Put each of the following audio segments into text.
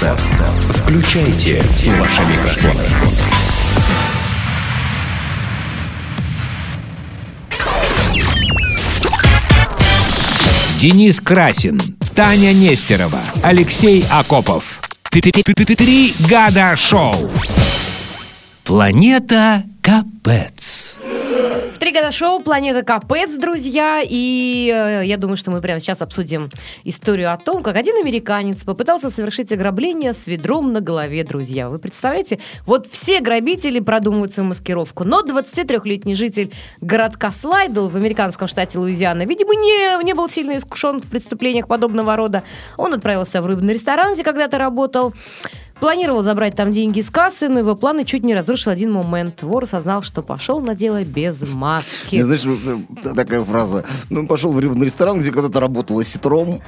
Включайте ваши микрофоны. Денис Красин, Таня Нестерова, Алексей Акопов. Три года шоу. Планета Капец. Три года шоу «Планета Капец», друзья. И э, я думаю, что мы прямо сейчас обсудим историю о том, как один американец попытался совершить ограбление с ведром на голове, друзья. Вы представляете? Вот все грабители продумывают свою маскировку. Но 23-летний житель городка Слайдл в американском штате Луизиана, видимо, не, не был сильно искушен в преступлениях подобного рода. Он отправился в рыбный ресторан, где когда-то работал. Планировал забрать там деньги из кассы, но его планы чуть не разрушил один момент. Вор осознал, что пошел на дело без маски. Не, знаешь, э, такая фраза. Ну, пошел в рыбный ресторан, где когда-то работал осетром.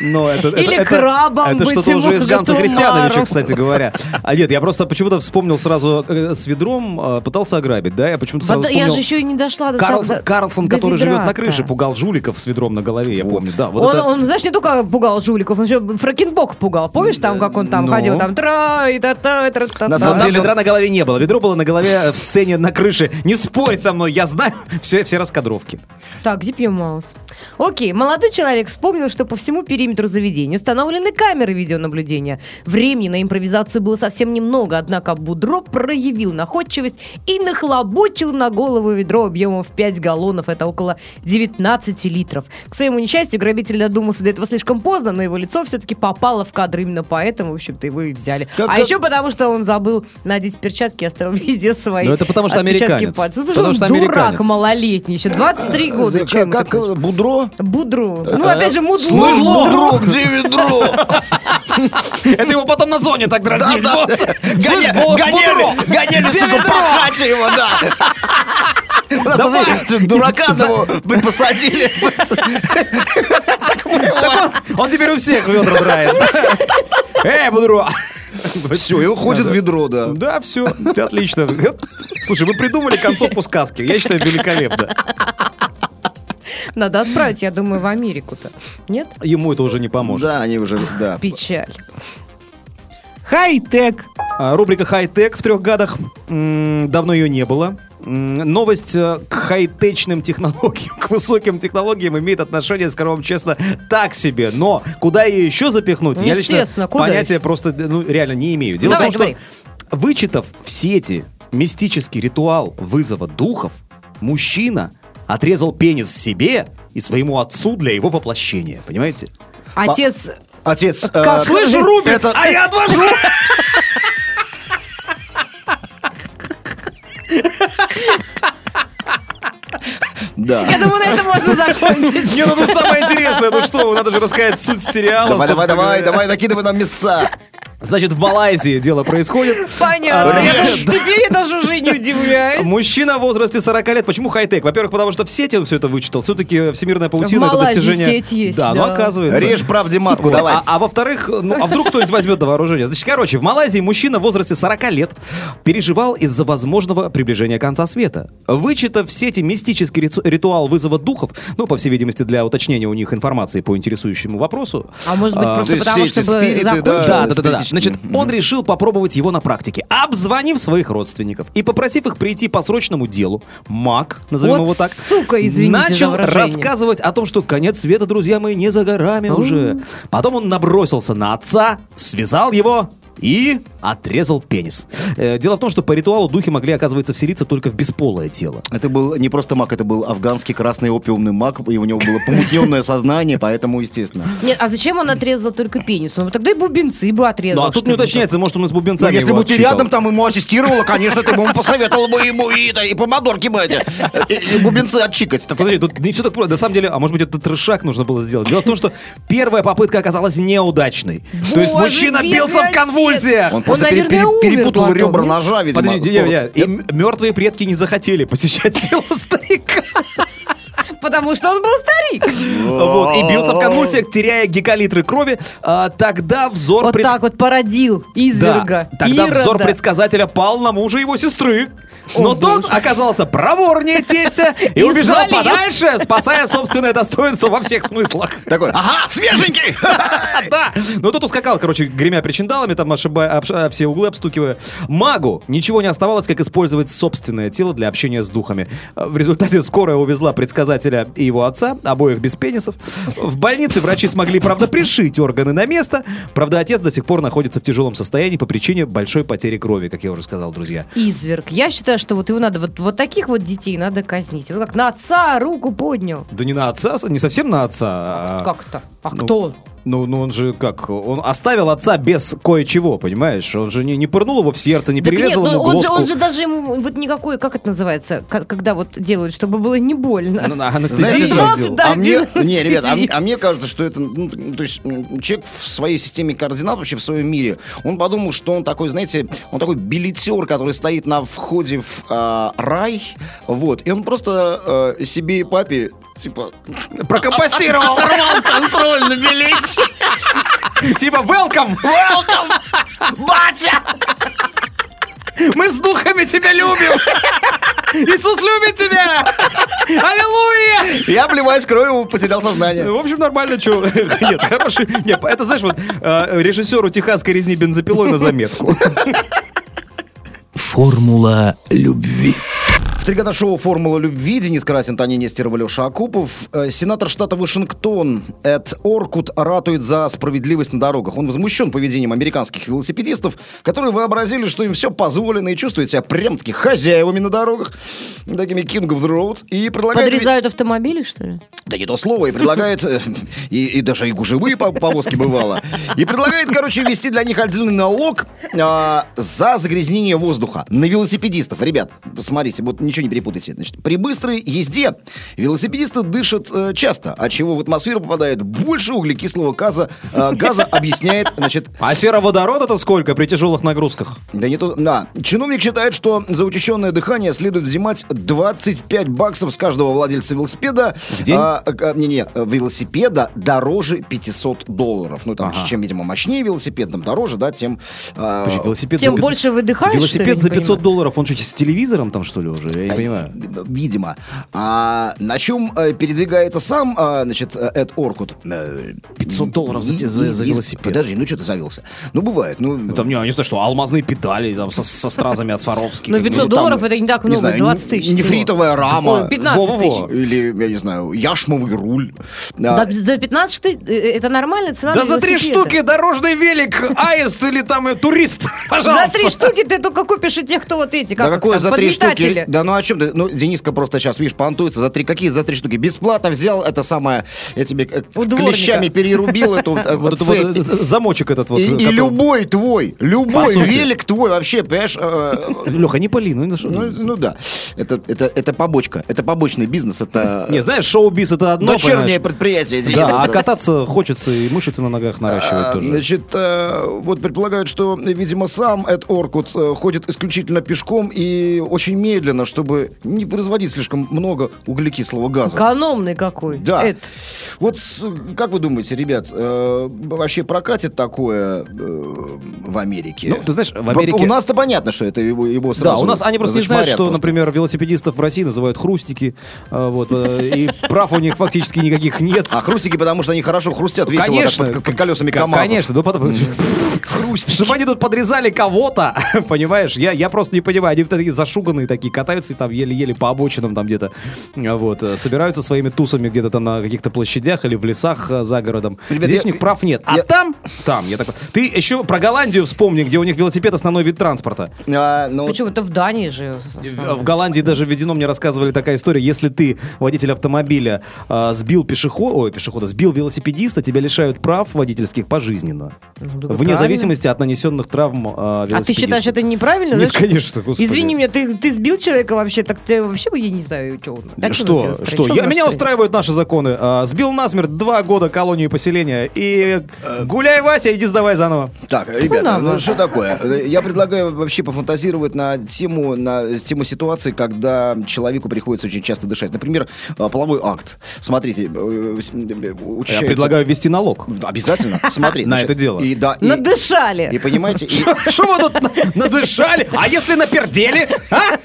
Но это, Или это, крабом Это, это что-то уже из Ганса Христиановича, кстати говоря. А нет, я просто почему-то вспомнил сразу э, с ведром, э, пытался ограбить, да? Я почему-то сразу Вода- вспомнил... я же еще и не дошла до Карлсон, до- Карлсон, до который живет на крыше, пугал жуликов с ведром на голове, я помню. Да, вот Он, это- он, знаешь, не только пугал жуликов, он еще Фракенбок пугал. Помнишь, там, как он там Ну. ходил, там тра и та та та та На самом деле- ведра на голове не было. Ведро было на голове в сцене на крыше. Не спорь со мной, я знаю все, все раскадровки. Так, где маус? Окей, молодой человек вспомнил, что по всему периметру заведения установлены камеры видеонаблюдения. Времени на импровизацию было совсем немного, однако Будро проявил находчивость и нахлобучил на голову ведро объемом в 5 галлонов, это около 19 литров. К своему несчастью, грабитель додумался до этого слишком поздно, но его лицо все-таки попало в кадр, именно поэтому, в общем-то, его и взяли. Как- а как- еще потому, что он забыл надеть перчатки и оставил везде свои Ну, это потому что американец. пальцев. Потому, Потому что что он дурак американец. малолетний, еще 23 года. Как- Как такое? Э, Будро? Будру. Ну, опять же, мудло. Слышь, мудру. Будро, где ведро? Это его потом на зоне так дразнит. Вот. Слышь, Бу- Гоняли, сука, хате его, да. Дурака одного посадили. Он, теперь у всех ведра драет. Эй, Будро! Все, и уходит в ведро, да. Да, все, отлично. Слушай, мы придумали концовку сказки. Я считаю, великолепно. Надо отправить, я думаю, в Америку-то. Нет? Ему это уже не поможет. Да, они уже, да. Печаль. Хай-тек. А, Рубрика «Хай-тек» в трех годах. М, Давно ее не было. М, Новость э, к хай-течным технологиям, к высоким технологиям имеет отношение, скажу вам честно, так себе. Но куда ее еще запихнуть, я лично куда понятия еще? просто ну, реально не имею. Дело Давай, в том, говори. что вычитав в сети мистический ритуал вызова духов, мужчина отрезал пенис себе и своему отцу для его воплощения. Понимаете? Отец... Отец... Как? э, Слышь, рубит, это- а я отвожу! Да. Я думаю, на этом можно закончить. Не, ну тут самое интересное, ну что, надо же рассказать суть сериала. Давай, давай, давай, давай, накидывай нам места. Значит, в Малайзии дело происходит. Понятно. А, Я даже- Теперь я даже уже не удивляюсь. Мужчина в возрасте 40 лет. Почему хай-тек? Во-первых, потому что в сети он все это вычитал. Все-таки всемирная паутина В это Малайзии достижение. сеть есть, да, ну да. оказывается. Режь правде матку, Вот. давай. А, а во-вторых, ну, а вдруг кто-нибудь возьмет на вооружение? Значит, короче, в Малайзии мужчина в возрасте 40 лет переживал из-за возможного приближения конца света. Вычитав в сети мистический рицу- ритуал вызова духов, ну, по всей видимости, для уточнения у них информации по интересующему вопросу. А может быть, А, просто то есть потому, все эти чтобы спириты, закончить? да. Да, да, да, да. Значит, он решил попробовать его на практике, обзвонив своих родственников и попросив их прийти по срочному делу. Мак, назовем Вот его так, сука, извините начал рассказывать о том, что конец света, друзья мои, не за горами уже. Потом он набросился на отца, связал его и отрезал пенис. Э, Дело в том, что по ритуалу духи могли, оказывается, вселиться только в бесполое тело. Это был не просто маг, это был афганский красный опиумный маг, и у него было помутненное сознание, поэтому, естественно. Нет, а зачем он отрезал только пенис? Он тогда и бубенцы бы отрезал. Ну, а тут не уточняется, может, он и с Ну, бубенцами если бы ты рядом там ему ассистировала, конечно, ты бы ему посоветовал бы ему и, да, и помадорки бы эти, и, и бубенцы отчикать. Так, подожди, тут не все так просто. На самом деле, а может быть, это трешак нужно было сделать. Дело в том, что первая попытка оказалась неудачной. То есть мужчина бился в отец. Конвульсиях. Он просто наверное, пере- пере- умер перепутал потом, ребра нет? ножа, видимо. Подожди, не, сторону. не, и мертвые предки не захотели посещать тело старика. Потому что он был старик. Вот, и бьется в конвульсиях, теряя гекалитры крови. А, Тогда взор... Вот так вот породил Да, изверга. тогда взор предсказателя пал на мужа его сестры. Но О, тот боже. оказался проворнее тестя и И убежал свалил. подальше, спасая собственное достоинство во всех смыслах. Такой, ага, свеженький! Да! Но тот ускакал, короче, гремя причиндалами, там ошибая, обш- а, все углы обстукивая. Магу ничего не оставалось, как использовать собственное тело для общения с духами. А, В результате скорая увезла предсказателя и его отца, обоих без пенисов. В больнице врачи смогли, правда, пришить органы на место. Правда, отец до сих пор находится в тяжелом состоянии по причине большой потери крови, как я уже сказал, друзья. Изверг. Я считаю, что вот его надо, вот, вот таких вот детей надо казнить. Вот как на отца руку поднял. Да не на отца, не совсем на отца. а- Как это? А ну, кто? Ну, ну он же как, он оставил отца без кое-чего, понимаешь? Он же не, не пырнул его в сердце, не Так нет, перерезал ну, ему он же, глотку. он же даже ему вот никакой, как это называется, когда вот делают, чтобы было не больно. Ну, на анестезию Знаете, сделал. Да, а мне, не, ребят, а, а мне кажется, что это, ну, то есть человек в своей системе координат вообще в своем мире, он подумал, что он такой, знаете, он такой билетер, который стоит на входе в а, рай, вот, и он просто а, себе и папе типа Прокомпостировал. оторвал контроль на билете. Типа, welcome! Welcome, батя! Мы с духами тебя любим! Иисус любит тебя! Аллилуйя! Я, обливаясь кровью, потерял сознание. В общем, нормально, что. Нет, хороший. Нет, это знаешь, вот э, режиссеру техасской резни бензопилой на заметку. Формула любви. В три года шоу «Формула любви» Денис Красин, Таня Нестерова, Леша Акупов. Э, Сенатор штата Вашингтон Эд Оркут ратует за справедливость на дорогах. Он возмущен поведением американских велосипедистов, которые вообразили, что им все позволено и чувствуют себя прям-таки хозяевами на дорогах, такими king of the road, и предлагают... Подрезают автомобили, что ли? Да не то слово, и предлагает, э, и, и даже и гужевые по- повозки бывало, и предлагает, короче, ввести для них отдельный налог а, за загрязнение воздуха на велосипедистов. Ребят, смотрите, вот ничего не перепутайте. Значит, при быстрой езде велосипедисты дышат э, часто, от чего в атмосферу попадает больше углекислого газа, э, газа объясняет, значит, А сероводород-то сколько при тяжелых нагрузках? да не то. Да. Чиновник считает, что за учащенное дыхание следует взимать 25 баксов с каждого владельца велосипеда. В день? А, а, не, не, велосипеда дороже 500 долларов. Ну, там, Ага. чем, видимо, мощнее велосипед, там дороже, да, тем... а, Подожди, велосипед Тем за 500 больше выдыхаешь, Велосипед за 500 понимаю? долларов, он что, с телевизором там, что ли, уже? Я не понимаю. Видимо. А на чем э, передвигается сам, а, значит, э, Эд Оркут? 500 долларов за за- за велосипед. Подожди, ну что ты завелся? Ну, бывает. Ну, Там, не, не знаю, что, алмазные педали там, со, со стразами от Сваровски. Ну, как бы. 500 там, долларов это не так много, знаю, 20 тысяч. Нефритовая рама. Ой, 15 Во-во-во. тысяч. Или, я не знаю, яшмовый руль. Да, А, за 15 тысяч, э, это нормальная цена Да за три штуки дорожный велик, аист или там э, турист, За пожалуйста. три штуки ты только купишь и тех, кто вот эти, как Да какое за три штуки? подметатели. Да ну о чем ты? Ну, Дениска просто сейчас, видишь, понтуется за три. Какие за три штуки? Бесплатно взял это самое, я тебе э, клещами перерубил эту вот, э, цепь. э, замочек этот вот. И, любой твой, любой велик твой вообще, понимаешь? э, Леха, не пали, ну, ну Ну, да, это, побочка, это побочный бизнес, это Не, знаешь, шоу-биз это одно, дочернее понимаешь? предприятие. Да, а кататься хочется и мышцы на ногах наращивать А, тоже. Значит, э, вот предполагают, что, видимо, сам Эд Оркут э, ходит исключительно пешком и очень медленно, чтобы не производить слишком много углекислого газа. Экономный какой. Да. Эд. Вот как вы думаете, ребят, э, вообще прокатит такое э, в Америке? Ну, ты знаешь, в Америке- У нас-то понятно, что это его, его Да, сразу у нас они просто не знают, что, просто. например, велосипедистов в России называют хрустики, а, вот, э, и прав у них фактически никаких нет. А хрустики, потому что они хорошо хрустят весело так Конечно, под, под колесами К- КамАЗов. Конечно, ну потом... Чтобы они тут подрезали кого-то, понимаешь? Я, я просто не понимаю. Они такие зашуганные такие, катаются и там еле-еле по обочинам там где-то, а, вот, э, собираются своими тусами где-то там на каких-то площадях или в лесах э, за городом. Ребят, Здесь я- у них прав нет. А я- там, там, я такой... Ты еще про Голландию вспомни, где у них велосипед основной вид транспорта. А, ну, Почему? Это в Дании же. В в Голландии даже введено, мне рассказывали такая история, если ты, водитель автомобиля, э, сбил пешехода, ой, пешехода, сбил велосипедиста, тебя лишают прав водительских пожизненно. Ну, Вне правильно. зависимости от нанесенных травм э, А ты считаешь это неправильно? Нет, Знаешь, конечно, господи. Извини меня, ты, ты сбил человека, рубрика вообще, так ты вообще, я не знаю, что. Что? Что? Я, меня устраивают наши законы. А, сбил насмерть два года колонии поселения. И э, гуляй, Вася, иди сдавай заново. Так, ребята, ну надо. что такое? Я предлагаю вообще пофантазировать на тему, на тему ситуации, когда человеку приходится очень часто дышать. Например, э, половой акт. Смотрите, э, э, Я учащается- предлагаю ввести налог. Обязательно. Смотри. На это дело. И, да, и, Надышали. и понимаете, Что вы тут на- надышали? А если напердели? А?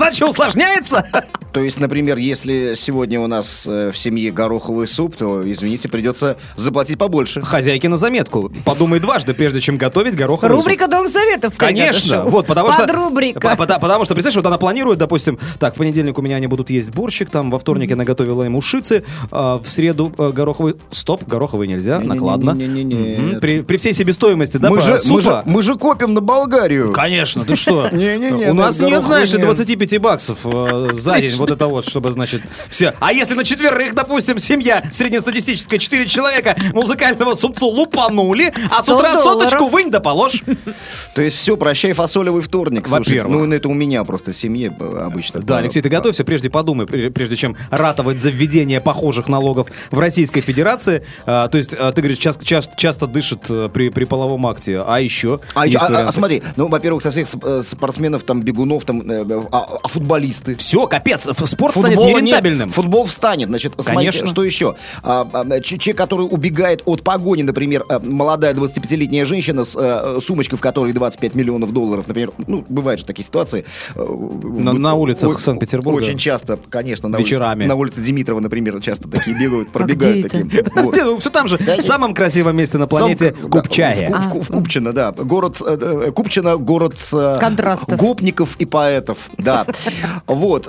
Задача усложняется? То есть, например, если сегодня у нас э, в семье гороховый суп, то, извините, придется заплатить побольше. Хозяйки на заметку. Подумай дважды, прежде чем готовить гороховый суп. Рубрика Дом Советов. Конечно, вот, потому что... Рубрика. По- пота- Потому что, представляешь, вот она планирует, допустим, так, в понедельник у меня они будут есть борщик, там, во вторник я наготовила им ушицы, а, в среду э, гороховый... Стоп, гороховый нельзя, Не-не-не-не-не-не. накладно. Мгм. При, при всей себестоимости, да, мы, по- же, мы, же, супа. мы же копим на Болгарию. Конечно, ты что? Не-не-не, У нас на нет, знаешь, и нет. 25 баксов за день, вот это вот, чтобы, значит, все. А если на четверых, допустим, семья среднестатистическая, 4 человека, музыкального супцу лупанули, а с 100 утра долларов. соточку вынь да положь. То есть все, прощай фасолевый вторник. Во-первых. Ну, это у меня просто в семье э, обычно. Да, Алексей, ты готовься, прежде подумай, пр- прежде чем ратовать за введение похожих налогов в Российской Федерации. А, то есть, а, ты говоришь, час- час- часто дышит э, при, при половом акте, а еще А, есть а- а- варианты. смотри, ну, во-первых, со всех э, спортсменов, там, бегунов, там, а, а футболисты. Все, капец, спорт станет Футбола нет, нерентабельным. футбол встанет. Значит, смотрите, Конечно. что еще? А, а, ч- человек, который убегает от погони, например, а, молодая 25-летняя женщина с э, сумочкой, в которой 25 миллионов долларов, например, ну, бывают же такие ситуации. э, На- в- на улицах Санкт-Петербурга. Очень часто, конечно, на улице- Вечерами. на улице Димитрова, например, часто такие бегают, пробегают где это? такие. Вот. Где, ну, все там же, Да, в самом красивом месте на планете Сам- да, в, в, Ку- в Купчино, да. Город э, э, Купчино, город Контрастов. гопников и поэтов, да. Вот.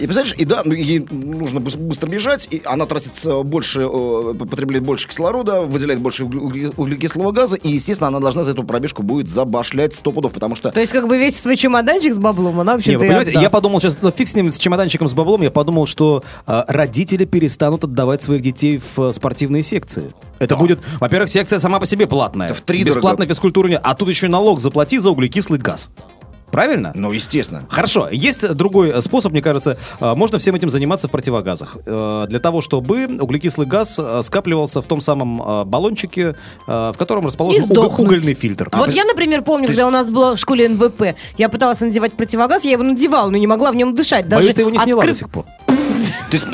Э, И представляешь, и да, ну, ей нужно быс- быстро бежать, и она тратит э, больше, э, потребляет больше кислорода, выделяет больше угле- углекислого газа, и, естественно, она должна за эту пробежку будет забашлять сто пудов, потому что То есть, как бы весь свой чемоданчик с баблом, она вообще Не, вы понимаете, я подумал сейчас, ну, фиг с ним, с чемоданчиком, с баблом, я подумал, что а, родители перестанут отдавать своих детей в а, спортивные секции. Это будет, во-первых, секция сама по себе платная. Это втридорого. Бесплатной физкультуры нет. А тут еще и налог заплати за углекислый газ. Правильно? Ну, естественно. Хорошо, есть другой э, способ, мне кажется, э, можно всем этим заниматься в противогазах. Э, Для того, чтобы углекислый газ скапливался в том самом баллончике, в котором расположен сдохнуть. угольный фильтр. Вот я, например, помню, когда у нас было в школе НВП, я пыталась надевать противогаз, я его надевала, но не могла в нем дышать. Даже Боюсь, ты его не сняла открыв- до сих пор. То есть,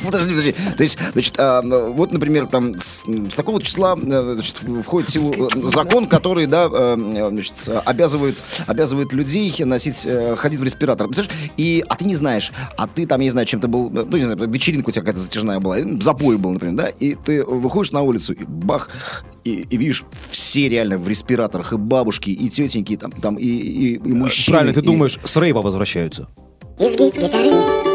подожди, Подожди. То есть, значит, а, вот, например, там с, с такого числа э, значит, входит в силу э, закон, который, да, э, значит, обязывает, обязывает людей носить, ходить в респиратор. Представляешь? И, а ты не знаешь, а ты там, я не знаю, чем-то был, э, ну, не знаю, вечеринка у тебя какая-то затяжная была, запой был, например, да, и ты выходишь на улицу, и бах, и, и видишь, все реально в респираторах, и бабушки, и тетеньки, там, там и, и, и мужчины. Правильно, ты и- думаешь, с рейва возвращаются. изгиб гитары,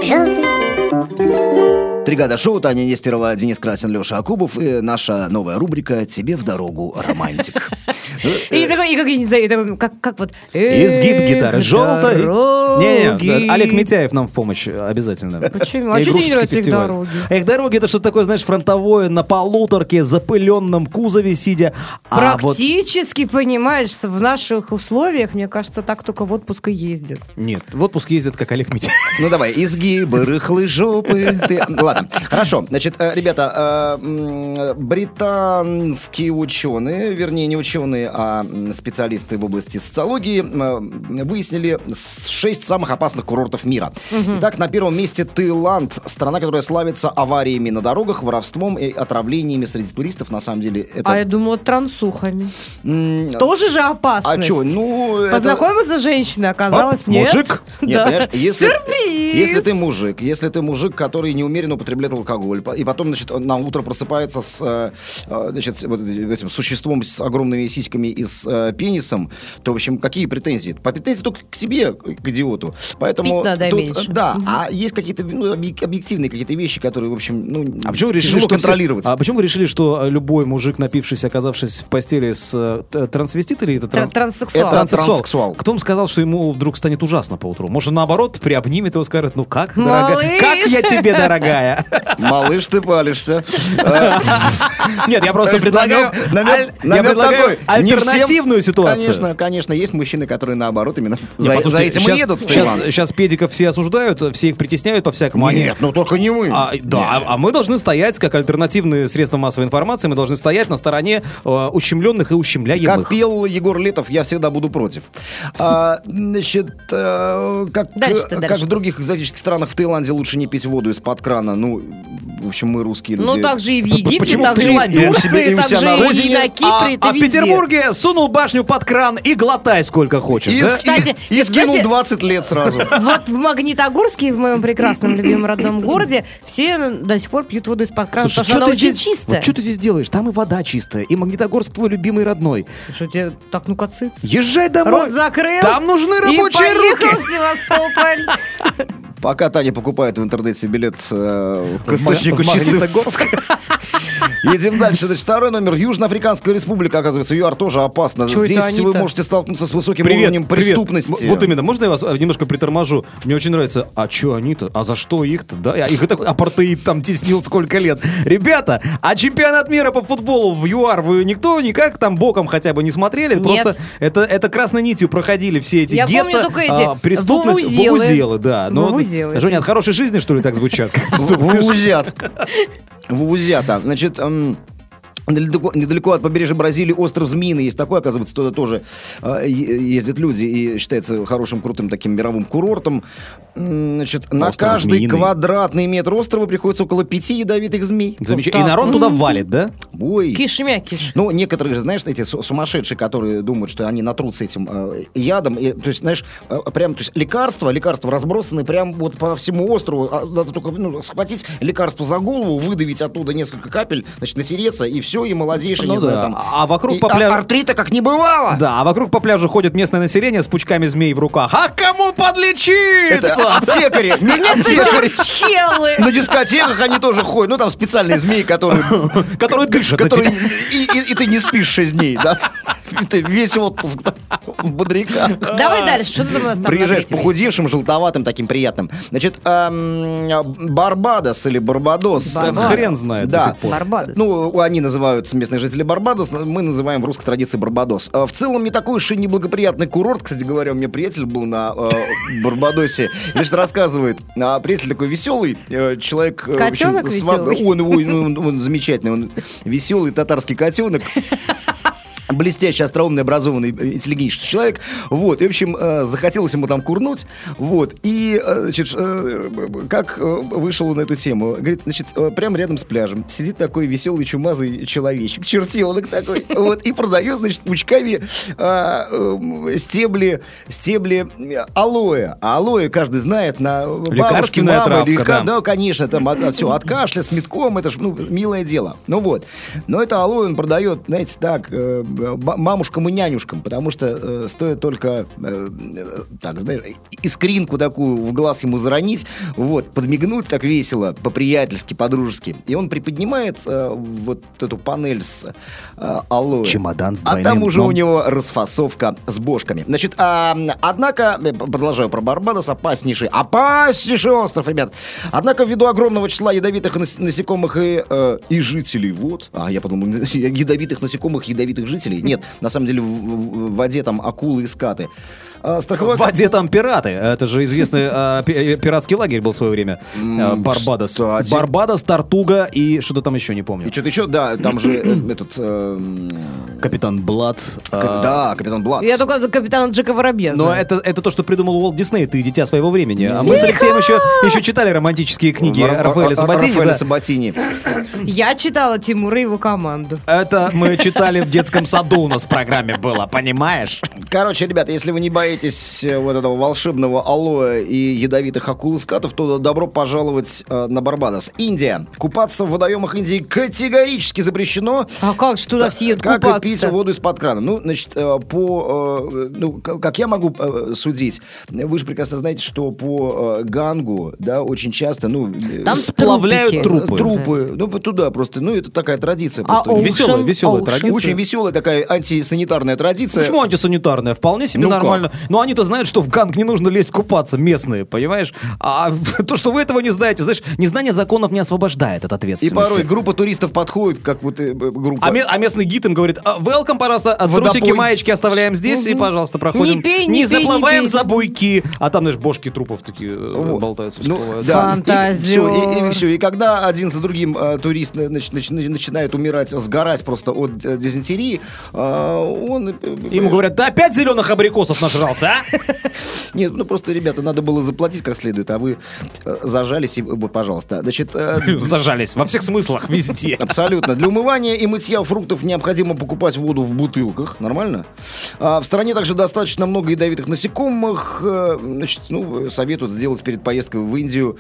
желтый. Тригада шоу, Таня Нестерова, Денис Красин, Леша Акубов и наша новая рубрика «Тебе в дорогу, романтик». И такой, и как я не знаю, как, вот... Изгиб «Эх, гитары желтой. Дороги». Не-не, Олег Митяев нам в помощь э, обязательно. Почему? А что не нравятся их дороги? Эх, дороги это что такое, знаешь, фронтовое, на полуторке, запыленном кузове сидя. А вот- Практически, понимаешь, в наших условиях, мне кажется, так только в отпуск и ездят. Нет, в отпуск ездит, как Олег Митяев. Ну давай, изгибы, рыхлые жопы. Ты- Ладно, хорошо. Значит, э, ребята, э, британские ученые, вернее, не ученые, а специалисты в области социологии, э, выяснили с- шесть самых опасных курортов мира. Итак, на первом месте Таиланд, страна, которая славится авариями на дорогах, воровством и отравлениями среди туристов. На самом деле, это... А я думала, трансухами. м, Тоже же а опасность. что, ну... это- Познакомиться с женщиной оказалось А, нет. мужик? Нет, Да. понимаешь, если, Сюрприз! если ты мужик, если ты мужик, который неумеренно употребляет алкоголь, и потом, значит, на утро просыпается с, э, э, значит, вот этим существом с огромными сиськами и с э, пенисом, то, в общем, какие претензии? По претензии только к тебе, к идиоту. Поэтому Пить надо тут, меньше. да, а есть какие-то ну, объек- объективные какие-то вещи, которые, в общем, ну, А почему вы решили, тяжело что все- контролировать? а почему вы решили, что любой мужик, напившись, оказавшись в постели с э, трансвестит или это Тра- тран- Транссексуал. Это транссексуал. Кто вам сказал, что ему вдруг станет ужасно по утру? Может, он, наоборот, приобнимет его и скажет, ну как, дорогая? Малыш! Как я тебе, дорогая? Малыш, ты палишься. Нет, я То просто предлагаю, альтернативную ситуацию. Конечно, конечно, есть мужчины, которые наоборот именно за, этим едут Таиланд. щас педиков все осуждают, все их притесняют по-всякому. они- Нет, ну только не мы. А, да, а, а мы должны стоять, как альтернативные средства массовой информации, мы должны стоять на стороне э, ущемленных и Как ущемляемых. пел Егор Летов, я всегда буду против. А, значит, э, как, Дальше-то, как дальше. в других экзотических странах, в Таиланде лучше не пить воду из-под крана. Ну, в общем, мы русские люди. Ну, так же и в Египте, почему в так же и в Турции, и у так же и на Кипре, а, а в. Петербурге сунул башню под кран и глотай сколько хочешь. И, да? и- Кстати, и, скинул кстати- 20 лет сразу. Вот в Магнитогорске, в моем прекрасном любимом родном городе, все до сих пор пьют воду из-под крана, Слушай, потому что она очень здесь- чистая. Вот что ты здесь делаешь? Там и вода чистая, и Магнитогорск твой любимый родной. Что тебе так ну-ка цыц? Езжай домой. Рот закрыл. Там нужны рабочие и поехал руки. в Севастополь. Пока Таня покупает в интернете билет э, к В источнику. Магнитогорск. Едем дальше. Значит, второй номер. Южноафриканская республика, оказывается, ЮАР тоже опасно. Чё Здесь вы можете столкнуться с высоким Привет, уровнем привет. преступности. М- Вот именно, можно я вас э, немножко приторможу? Мне очень нравится. А что они-то? А за что их-то? Да, Я- их и так апартеид там теснил сколько лет. Ребята, а чемпионат мира по футболу в ЮАР вы никто никак там боком хотя бы не смотрели? Нет. Просто это, это красной нитью проходили все эти Я гетто, помню только эти а, преступность, вувузелы, да. Но- Вувузелы. Женя, от хорошей жизни, что ли, так звучат? Вузят. Вузята. Значит, Недалеко, недалеко от побережья Бразилии остров Змеиный есть такой, оказывается, туда тоже э, ездят люди и считается хорошим, крутым таким мировым курортом. Значит, на Остров каждый Змеиный. квадратный метр острова приходится около пяти ядовитых змей. Замечательно. И так. народ туда валит, да? Ой. Кишмя киш. Ну, некоторые же, знаешь, эти су- сумасшедшие, которые думают, что они натрутся этим э, ядом. И, то есть, знаешь, э, прям, то есть лекарства, лекарства разбросаны прям вот по всему острову. А Надо только ну, схватить лекарство за голову, выдавить оттуда несколько капель, значит, натереться, и все, и молодеешь, и Ну не да. знаю, там. А вокруг И по пляжу- Артрита как не бывало. Да, а вокруг по пляжу ходит местное население с пучками змей в руках. А кому подлечиться? Это аптекари, аптекари. На дискотеках они тоже ходят. Ну, там специальные змеи, которые... Которые дышат которые и, и- и ты не спишь 6 дней, да? Ты весь отпуск бодряка. Давай дальше, что ты там Приезжаешь похудевшим, желтоватым, таким приятным. Значит, эм, Барбадос или Барбадос. Хрен знает до Да. сих пор. Барбадос. Ну, они называют местные жители Барбадос, но мы называем в русской традиции Барбадос. А В целом не такой уж и неблагоприятный курорт. Кстати говоря, у меня приятель был на э, Барбадосе. Значит, рассказывает. А приятель такой веселый, э, человек... э, Котенок веселый? Ну, он замечательный, он веселый татарский котенок. Блестящий, остроумный, образованный, э, интеллигентный человек. Вот, и, в общем, э, захотелось ему там курнуть. Вот, и, э, значит, э, как э, вышел он на эту тему? Говорит, значит, прямо рядом с пляжем сидит такой веселый, чумазый человечек, чертенок такой, вот, и продает, значит, пучками а, э, стебли, стебли алоэ. А алоэ каждый знает на бабушке, мама, травка, лека- да. да, конечно, там от, все, от кашля, с метком, это ж, ну, милое дело. Ну вот. Но это алоэ он продает, знаете, так, мамушкам и нянюшкам, потому что э, стоит только, э, э, так, знаешь, искринку такую в глаз ему заронить, вот, подмигнуть так весело, по-приятельски, по-дружески, и он приподнимает э, вот эту панель с э, алоэ. Чемодан с А там уже дном. у него расфасовка с бошками. Значит, а, однако, э, продолжаю про Барбадос, опаснейший, опаснейший остров, ребят. Однако, ввиду огромного числа ядовитых нас- насекомых и, э, и жителей, вот, а я подумал, ядовитых насекомых, ядовитых жителей, нет, на самом деле в- в воде там акулы и скаты. А, страховая В воде там пираты. Это же известный а, э, пиратский лагерь был в свое время. А, Барбадос. кстати. Барбадос, Тартуга и что-то там еще не помню. И что-то еще, да, там же э, этот... э, Капитан Блад. а, да, капитан Блад. Я только капитана Джека Воробья Но знаю. это, это то, что придумал Уолт Дисней, ты дитя своего времени. А мы с Алексеем еще, еще читали романтические книги Ра- Рафаэля Ра- Сабатини. Рафаэля да. Сабатини. Я читала Тимура и его команду. Это мы читали в детском саду у нас в программе было, понимаешь? Короче, ребята, если вы не боитесь э, вот этого волшебного алоэ и ядовитых акул и скатов, то добро пожаловать э, на Барбадос. Индия. Купаться в водоемах Индии категорически запрещено. А как же туда все едут Как и пить воду из-под крана. Ну, значит, э, по... э, Ну, как я могу э, судить, вы же прекрасно знаете, что по э, Гангу, да, очень часто, ну... э, Там Сплавляют трупы. Трупы. Ну, вот туда просто. Ну, это такая традиция. А просто. Веселая, веселая Ocean? традиция. Очень веселая такая антисанитарная традиция. Почему антисанитарная? Вполне себе Ну нормально. Но они-то знают, что в ганг не нужно лезть купаться, местные, понимаешь? А то, что вы этого не знаете, знаешь, незнание законов не освобождает от И ответственности. порой группа туристов подходит, как вот э, группа. А, ме- а местный гид им говорит, «А, welcome, пожалуйста, а Водопой. трусики, маечки оставляем здесь, и, пожалуйста, проходим. Не пей, не пей, заплываем не пей. за буйки. А там, знаешь, бошки трупов такие э, Вот. болтаются, Ну, да, Фантазер. И, всё, и, все. И когда один за другим э, турист э, нач- нач- нач- начинает умирать, сгорать просто от э, дизентерии, э, он... э, э, Ему говорят, ты опять зеленых абрикосов нажрался, а? Нет, ну просто, ребята, надо было заплатить как следует, а вы э, зажались, и вот, пожалуйста. Значит, э, Зажались во всех смыслах, везде. Абсолютно. Для умывания и мытья фруктов необходимо покупать воду в бутылках. Нормально? А в стране также достаточно много ядовитых насекомых. Э, Значит, ну, советуют сделать перед поездкой в Индию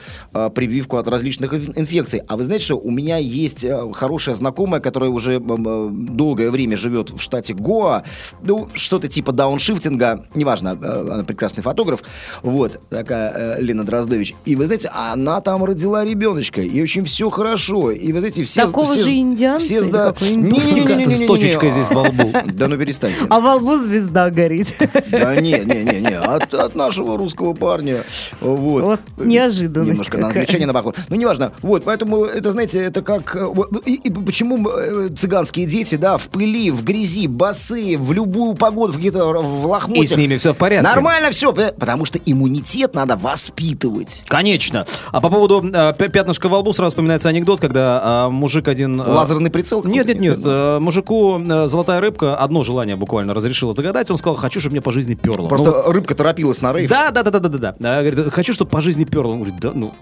прививку от различных инф- инфекций. А вы знаете, что у меня есть э, хорошая знакомая, которая уже долгое время живет в штате Гоа. Ну, что-то типа дауншифтинга. Неважно, э, она прекрасный фотограф. Вот, такая э, Лена Дроздович. И вы знаете, она там родила ребеночка. И очень все хорошо. И вы знаете, все... Такого все- же индианца Все, да. Не-не-не-не-не-не. С точечкой здесь во лбу. Да ну перестаньте. А во лбу звезда горит. Да не, не, не, не. От, от нашего русского парня. Вот. Вот неожиданность Немножко на какая. англичанина похож. Ну, неважно. Вот, поэтому, это, знаете, это как... э, И, и почему цыганские дети, да, в пыли, в грязи, босые, в любую погоду, в какие-то в лохмотьях. И с ними все в порядке. Нормально все, потому что иммунитет надо воспитывать. Конечно. А по поводу э, пя- пятнышка во лбу сразу вспоминается анекдот, когда э, мужик один... э, Лазерный прицел? Нет, нет, нет. э, Мужику э, золотая рыбка одно желание буквально разрешила загадать. Он сказал, хочу, чтобы мне по жизни перло. Просто рыбка торопилась на рейв. Да, да, да, да, да, да, да. А, Говорит, хочу, чтобы по жизни перло. Он говорит, да, ну,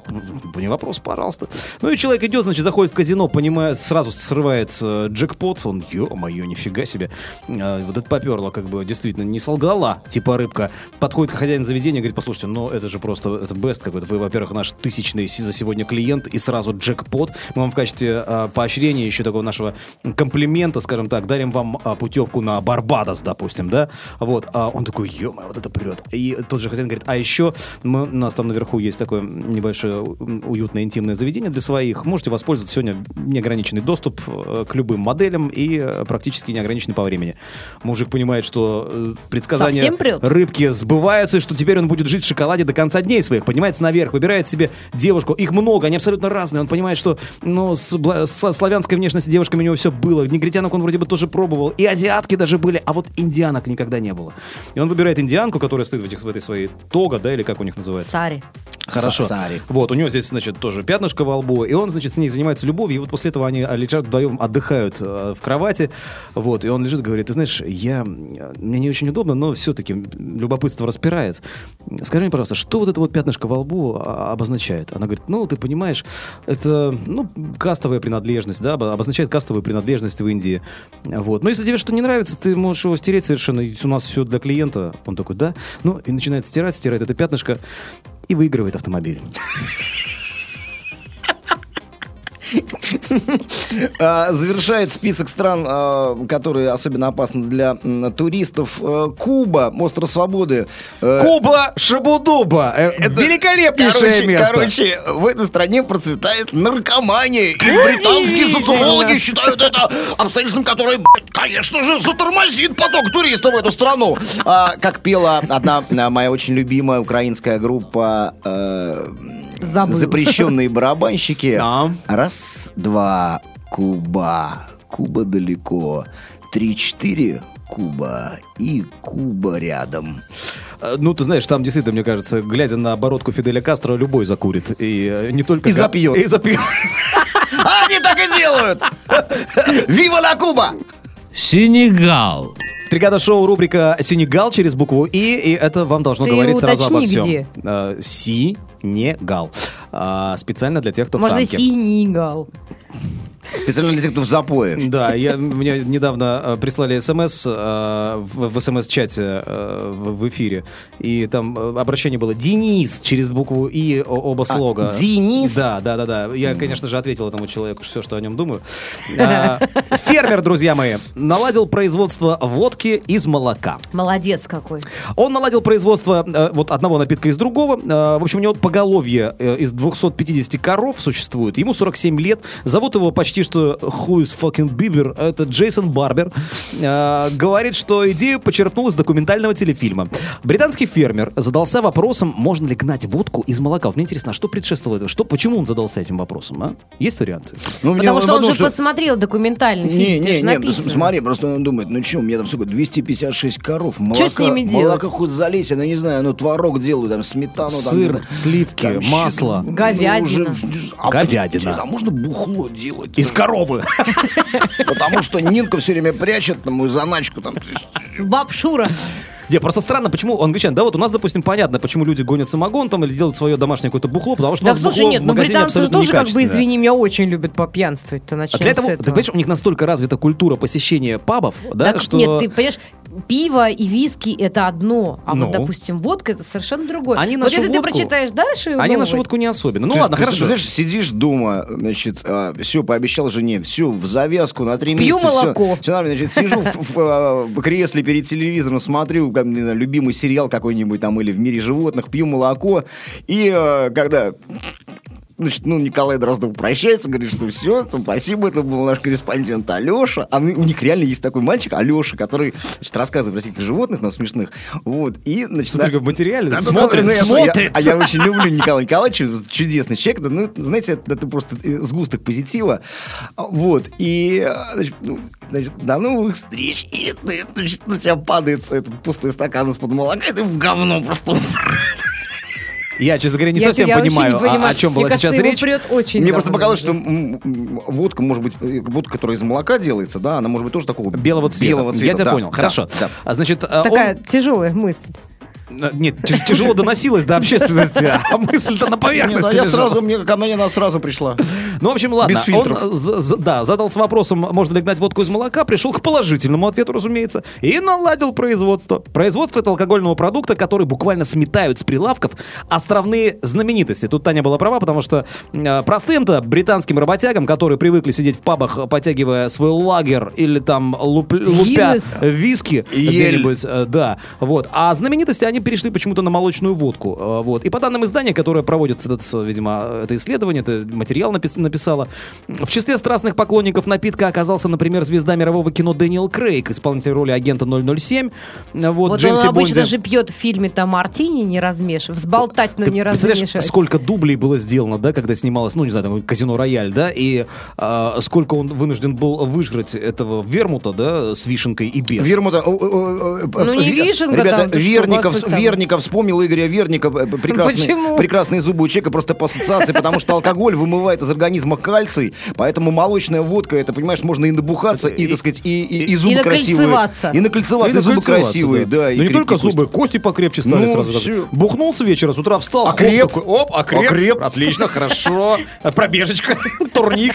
не вопрос, пожалуйста. Ну и человек идет, значит, заходит в казино, понимает, сразу срывает э, джекпот. Он, ё-моё, нифига себе. А, вот это поперло, как бы, действительно, не солгала, типа рыбка. Подходит к хозяину заведения, говорит, послушайте, ну это же просто, это бест какой-то. Вы, во-первых, наш тысячный за сегодня клиент, и сразу джекпот. Мы вам в качестве а, поощрения еще такого нашего комплимента, скажем так, дарим вам а, путевку на Барбадос, допустим, да? Вот. А он такой, ё вот это прет. И тот же хозяин говорит, а еще мы, у нас там наверху есть такое небольшое уютное интимное заведение для своих. Можете воспользоваться сегодня неограниченный доступ э, к любым моделям и э, практически неограниченный по времени. Мужик понимает, что э, предсказания Совсем прет? Рыбки сбываются, и что теперь он будет жить в шоколаде до конца дней своих. Поднимается наверх, выбирает себе девушку. Их много, они абсолютно разные. Он понимает, что ну, с, со славянской внешностью девушками у него все было. Негритянок он вроде бы тоже пробовал. И азиатки даже были, а вот индианок никогда не было. И он выбирает индианку, которая стоит в, этих, в этой своей тога, да, или как у них называется. Сари. Хорошо. Сари. Вот, у него здесь, значит, тоже пятнышко во лбу, и он, значит, с ней занимается любовью, и вот после этого они а, лежат вдвоем, отдыхают э, в кровати, вот, и он лежит говорит, ты знаешь, я, мне не очень удобно, но все-таки любопытство распирает. Скажи мне, пожалуйста, что вот это вот пятнышко во лбу а, обозначает? Она говорит, ну, ты понимаешь, это, ну, кастовая принадлежность, да, обо- обозначает кастовую принадлежность в Индии. Вот. Но если тебе что не нравится, ты можешь его стереть совершенно, у нас все для клиента. Он такой, да? Ну, и начинает стирать, стирает это пятнышко, и выигрывает автомобиль. А, Завершает список стран, а, которые особенно опасны для туристов. э, Куба, остров Свободы. Э, Куба Шабудуба. Э, Великолепнейшее Короче, место. короче, в этой стране процветает наркомания. И британские социологи считают это обстоятельством, которое, конечно же, затормозит поток туристов в эту страну. А, как пела одна моя очень любимая украинская группа Забыл. «Запрещенные барабанщики». Да. Раз, два, Куба. Куба далеко. Три-четыре, Куба. И Куба рядом. Э, Ну, ты знаешь, там действительно, мне кажется, глядя на оборотку Фиделя Кастро, любой закурит. И э, не только... И га- запьет. И запьет. Они так и делают! Вива ла Куба! Сенегал. Тригада шоу рубрика «Сенегал» через букву «И», и это вам должно Ты говорить сразу обо уточни, всем. где. Э, Сенегал. А, Специально для тех, кто в Можно танке. синий гал. Специально для тех, кто в запое. Да, я, мне недавно э, прислали смс э, в, в смс-чате э, в, в эфире, и там обращение было «Денис» через букву «И» оба слога. Денис? Да, да, да, да. Я, конечно же, ответил этому человеку все, что о нем думаю. А, Фермер, друзья мои, наладил производство водки из молока. Молодец какой. Он наладил производство э, вот одного напитка из другого. Э, в общем, у него поголовье э, из 250 коров существует. Ему 47 лет. Зовут его почти почти что who is fucking Bieber, это Джейсон Барбер, э, говорит, что идею почерпнул из документального телефильма. Британский фермер задался вопросом, можно ли гнать водку из молока. Вот мне интересно, а что предшествовало этому? Что, почему он задался этим вопросом? А? Есть варианты? Ну, Потому что он потому уже посмотрел документальный Не, фильм, не, же не, написано. смотри, просто он думает, ну что, у меня там сколько, 256 коров, молока, с ними делать? молока хоть залезь, я ну не знаю, ну творог делаю, там сметану, там, не Сыр, знаю, сливки, там масло. ну, Говядина. уже- а, Говядина. А можно бухло делать? Из коровы. Потому что Нинка все время прячет там заначку там. Баб Шура. Не, просто странно, почему он англичан. Да, вот у нас, допустим, понятно, почему люди гонят самогон там или делают свое домашнее какое-то бухло, потому что у Да нас слушай, бухло нет, в ну магазине британцы же абсолютно тоже, как бы, извини меня, очень любят попьянствовать-то. А Начнем для этого, с ты этого. понимаешь, у них настолько развита культура посещения пабов, да, Так что... нет, ты понимаешь, пиво и виски это одно, а Ну. вот, допустим, водка это совершенно другое. Они вот нашу если ты водку- прочитаешь дальше Они нашу новость, водку не особенно. Ну Ты ладно, ты хорошо. Знаешь, сидишь дома, значит, все, пообещал жене, все, в завязку на три Пью месяца. всё- молоко. всё нормально, значит, сижу в, в, а, в кресле перед телевизором, смотрю, как, не знаю, любимый сериал какой-нибудь там или в мире животных, пью молоко. И э, когда Значит, ну, Николай Дроздов прощается, говорит, что все, спасибо, это был наш корреспондент Алеша. А у них реально есть такой мальчик, Алеша, который, значит, рассказывает про всяких животных, но смешных. Вот, и, значит... Что только в материале Да, да, смотрит, ну, я- смотрит. я- А я очень люблю Николая Николаевича, чудесный человек. Да, Ну, знаете, это, это просто э, сгусток позитива. Вот. И, значит, ну, значит, до новых встреч. И ты, значит, на тебя падает этот пустой стакан из-под молока, и ты в говно просто Я, честно говоря, не я, совсем я понимаю, не а- понимаю. о чем Мне была кажется, сейчас речь. прет очень Мне просто показалось, что водка, может быть, э, водка, которая из молока делается, да, она может быть тоже такого Белого цвета. Белого цвета, Я тебя да, понял. да, Хорошо. да. А, Значит, а, он- Такая тяжелая мысль. Э, Нет, тя- тяжело доносилось до общественности, а мысль-то на Нет, поверхности я сразу, мне, ко мне она сразу пришла. Ну, в общем, ладно. Без фильтров. Он, да, задался вопросом, можно ли гнать водку из молока, пришел к положительному ответу, разумеется, и наладил производство. Производство это алкогольного продукта, который буквально сметают с прилавков островные знаменитости. Тут Таня была права, потому что э, простым-то британским работягам, которые привыкли сидеть в пабах, потягивая свой лагер или там луп- лупя Гиннес. виски где-нибудь, э, да, вот. А знаменитости, они перешли почему-то на молочную водку, э, вот. И по данным издания, которое проводит, этот, э, видимо, это исследование, это материал напис- написала, в числе страстных поклонников напитка оказался, например, звезда мирового кино Дэниел Крейг, исполнитель роли агента 007, э, вот, Вот Джеймсе он обычно Бонде. же пьет в фильме-то мартини не размешивая, взболтать, но Ты не размешивать. сколько дублей было сделано, да, когда снималось, ну, не знаю, там, казино Рояль, да, и а, сколько он вынужден был выжрать этого вермута, да, с вишенкой и без. Вермута... о, Ну, не вишенка Ребята, там, Верников, Верников вспомнил Игоря Верника. э, Прекрасный, Почему? прекрасные зубы у человека просто по ассоциации, потому что алкоголь вымывает из организма кальций, поэтому молочная водка, это, понимаешь, можно и набухаться, и, так сказать, и, и, и зубы И красивые. накольцеваться. И накольцеваться, и, зубы накольцеваться, красивые, да. и Ну, не только кости. зубы, кости покрепче стали Ну, сразу. всё. Бухнул с вечера, с утра встал, хоп, Окреп. такой, оп, окреп. Окреп. Отлично, хорошо. Пробежечка, турник.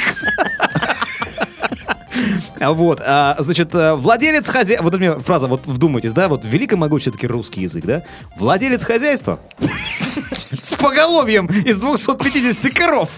А Вот, а, значит, э, владелец хозяйства, вот меня фраза, вот вдумайтесь, да, вот велико могучий таки русский язык, да, владелец хозяйства с поголовьем из 250 коров.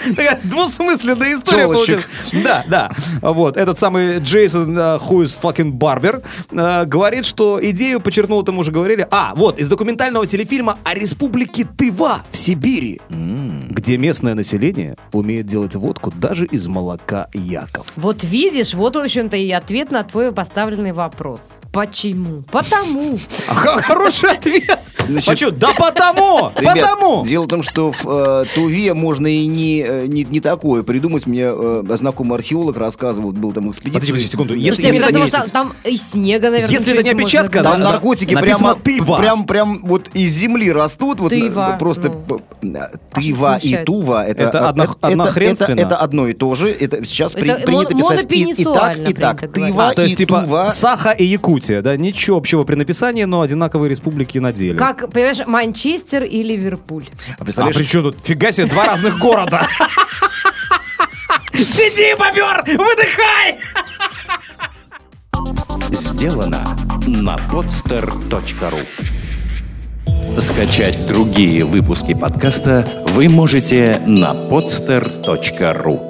Такая двусмысленная история получилась. Да, да. Вот, этот самый Джейсон Who is fucking Barber э, говорит, что идею почерпнул, там уже говорили. А, вот, из документального телефильма о республике Тыва в Сибири, где местное население умеет делать водку даже из молока яков. Вот видишь, вот, в общем-то, и ответ на твой поставленный вопрос. Почему? Потому. Хороший ответ. Значит, Почему? Да потому! Ребят, Потому! Дело в том, что в э, Туве можно и не, э, не, не такое придумать. Мне э, знакомый археолог рассказывал, был там экспедиция. Подожди, подожди секунду. Если- Слушайте, мне это может, там, там и снега, наверное, Если это не опечатка. Там Да, да. наркотики Написано прямо, «Тыва». прям, прям вот из земли растут. Вот, Тыва, э, просто ну. э, Тыва и. Тува. Это, Это одно- это, это, это одно и то же. Это сейчас при- Это принято писать и, и так, и так. Тыва А, то есть, и типа, Тува. Саха и Якутия, да? Ничего общего при написании, но одинаковые республики на деле. Как, понимаешь, Манчестер и Ливерпуль. А А представляешь, при чем тут? Фига себе, два разных города. Сиди, бобер, выдыхай! сделано на podster.ru Скачать другие выпуски подкаста вы можете на podster.ru